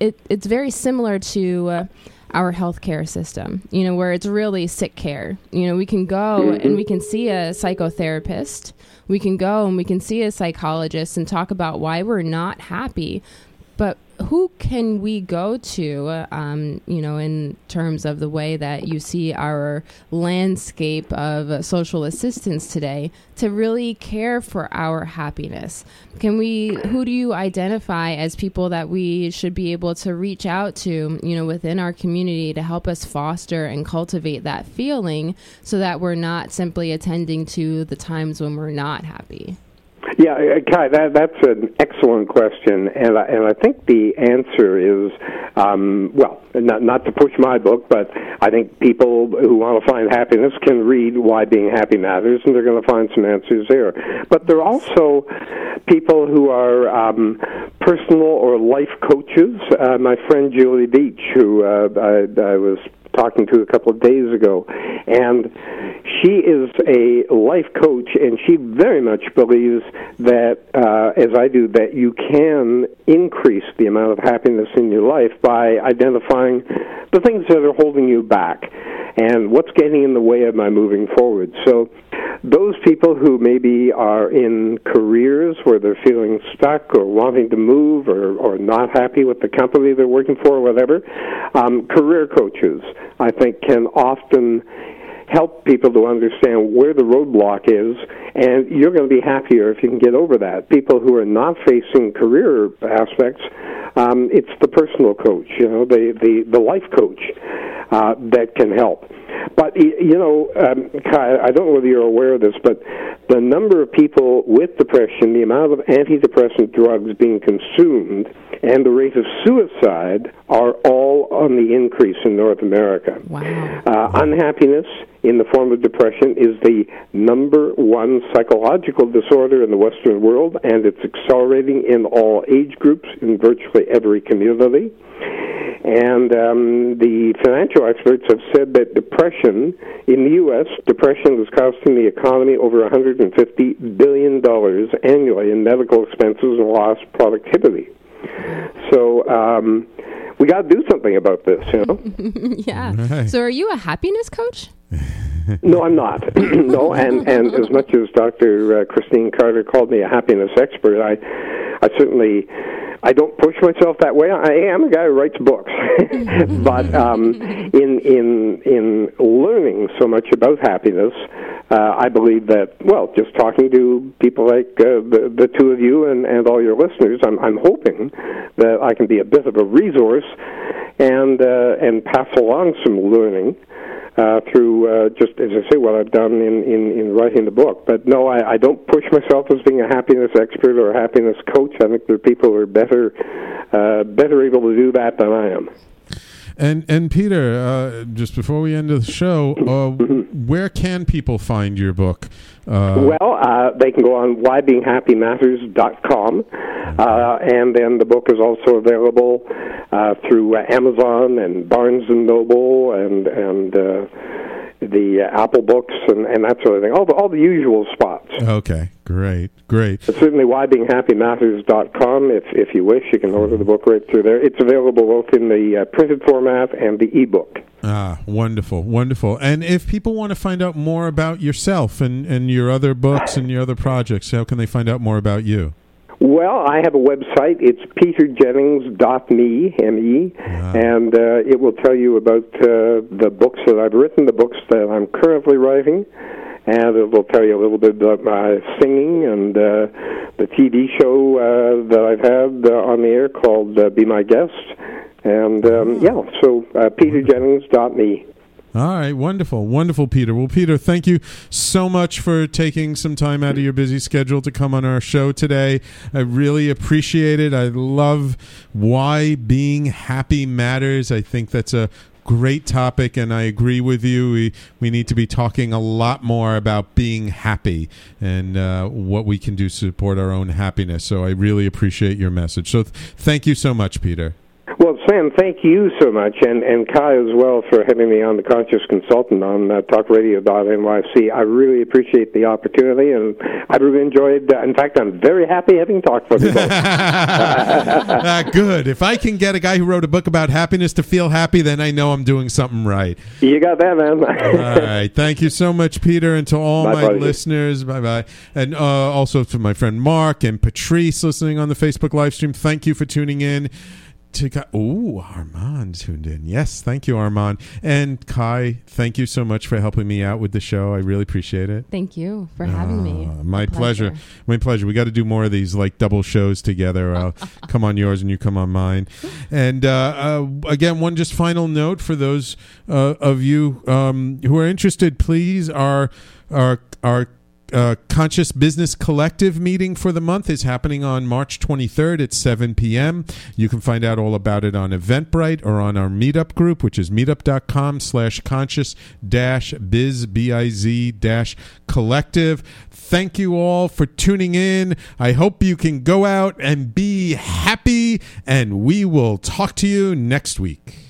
it, it's very similar to, uh, our healthcare system, you know, where it's really sick care. You know, we can go and we can see a psychotherapist, we can go and we can see a psychologist and talk about why we're not happy. But who can we go to, um, you know, in terms of the way that you see our landscape of social assistance today to really care for our happiness? Can we, who do you identify as people that we should be able to reach out to, you know, within our community to help us foster and cultivate that feeling so that we're not simply attending to the times when we're not happy? Yeah, uh, Kai, that, that's an excellent question, and I, and I think the answer is, um, well, not, not to push my book, but I think people who want to find happiness can read Why Being Happy Matters, and they're going to find some answers there. But there are also people who are um, personal or life coaches. Uh, my friend Julie Beach, who uh, I, I was talking to a couple of days ago, and she is a life coach, and she very much believes that, uh, as I do, that you can increase the amount of happiness in your life by identifying the things that are holding you back and what's getting in the way of my moving forward. So those people who maybe are in careers where they're feeling stuck or wanting to move or, or not happy with the company they're working for or whatever, um, career coaches, I think, can often help people to understand where the roadblock is, and you're going to be happier if you can get over that. People who are not facing career aspects, um, it's the personal coach, you know, the the, the life coach uh, that can help. But you know, um, Kai, I don't know whether you're aware of this, but the number of people with depression, the amount of antidepressant drugs being consumed, and the rate of suicide are all on the increase in North America. Wow. Uh, unhappiness in the form of depression is the number one psychological disorder in the Western world, and it's accelerating in all age groups in virtually every community. And um, the financial experts have said that depression in the U.S., depression is costing the economy over $150 billion annually in medical expenses and lost productivity. So um, we got to do something about this, you know? [LAUGHS] yeah. Right. So, are you a happiness coach? [LAUGHS] no, I'm not. [CLEARS THROAT] no, and and as much as Dr. Uh, Christine Carter called me a happiness expert, I I certainly I don't push myself that way. I am a guy who writes books, [LAUGHS] but um, in in in learning so much about happiness, uh, I believe that well, just talking to people like uh, the the two of you and and all your listeners, I'm I'm hoping that I can be a bit of a resource and uh, and pass along some learning uh, through uh, just as I say what I've done in, in, in writing the book. But no, I, I don't push myself as being a happiness expert or a happiness coach. I think there are people who are better uh, better able to do that than I am. And and Peter, uh, just before we end the show, uh, where can people find your book? Uh, well, uh, they can go on whybeinghappymatters.com, uh, and then the book is also available uh, through uh, Amazon and Barnes and Noble and and uh, the uh, Apple Books and, and that sort of thing. All the all the usual spots. okay, great, great. But certainly, whybeinghappymatters.com. If if you wish, you can order the book right through there. It's available both in the uh, printed format and the ebook. Ah, wonderful, wonderful. And if people want to find out more about yourself and, and your other books and your other projects, how can they find out more about you? Well, I have a website. It's peterjennings.me, M-E, and uh, it will tell you about uh, the books that I've written, the books that I'm currently writing, and it will tell you a little bit about my singing and uh, the TV show uh, that I've had uh, on the air called uh, Be My Guest. And um, yeah, so uh, peterjennings.me. All right, wonderful, wonderful, Peter. Well, Peter, thank you so much for taking some time out of your busy schedule to come on our show today. I really appreciate it. I love why being happy matters. I think that's a great topic, and I agree with you. We we need to be talking a lot more about being happy and uh, what we can do to support our own happiness. So I really appreciate your message. So th- thank you so much, Peter. Well, Sam, thank you so much, and, and Kai as well for having me on the Conscious Consultant on uh, TalkRadio.nyc. I really appreciate the opportunity, and I really enjoyed. Uh, in fact, I'm very happy having talked with you both. Ah, good. If I can get a guy who wrote a book about happiness to feel happy, then I know I'm doing something right. you got that, man. all right. Thank you so much, Peter, and to all My listeners. Bye bye. And uh, also to my friend Mark and Patrice listening on the Facebook live stream. Thank you for tuning in. To Kai- Oh, Armand tuned in. Yes, thank you, Armand. And Kai, thank you so much for helping me out with the show. I really appreciate it. Thank you for having me. Uh, my A pleasure. My pleasure. We got to do more of these like double shows together. I'll [LAUGHS] come on yours and you come on mine. And uh, uh, again, one just final note for those uh, of you um, who are interested, please, our our our uh, Conscious Business Collective meeting for the month is happening on March 23rd at 7 p.m. You can find out all about it on Eventbrite or on our meetup group, which is meetup.com slash conscious dash biz, B-I-Z dash collective. Thank you all for tuning in. I hope you can go out and be happy, and we will talk to you next week.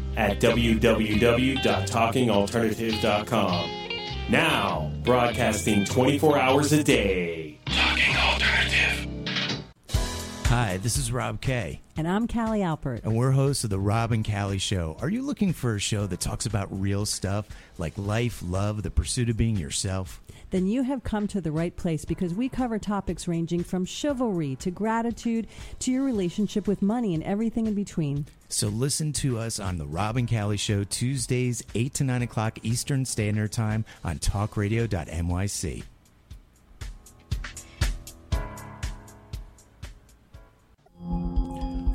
at www.talkingalternative.com. Now, broadcasting 24 hours a day. Talking Alternative. Hi, this is Rob Kay. And I'm Callie Alpert. And we're hosts of the Rob and Callie Show. Are you looking for a show that talks about real stuff like life, love, the pursuit of being yourself? Then you have come to the right place because we cover topics ranging from chivalry to gratitude to your relationship with money and everything in between. So listen to us on the Rob and Callie Show Tuesdays, 8 to 9 o'clock Eastern Standard Time on talkradio.nyc.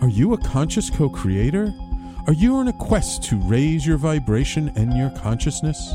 Are you a conscious co creator? Are you on a quest to raise your vibration and your consciousness?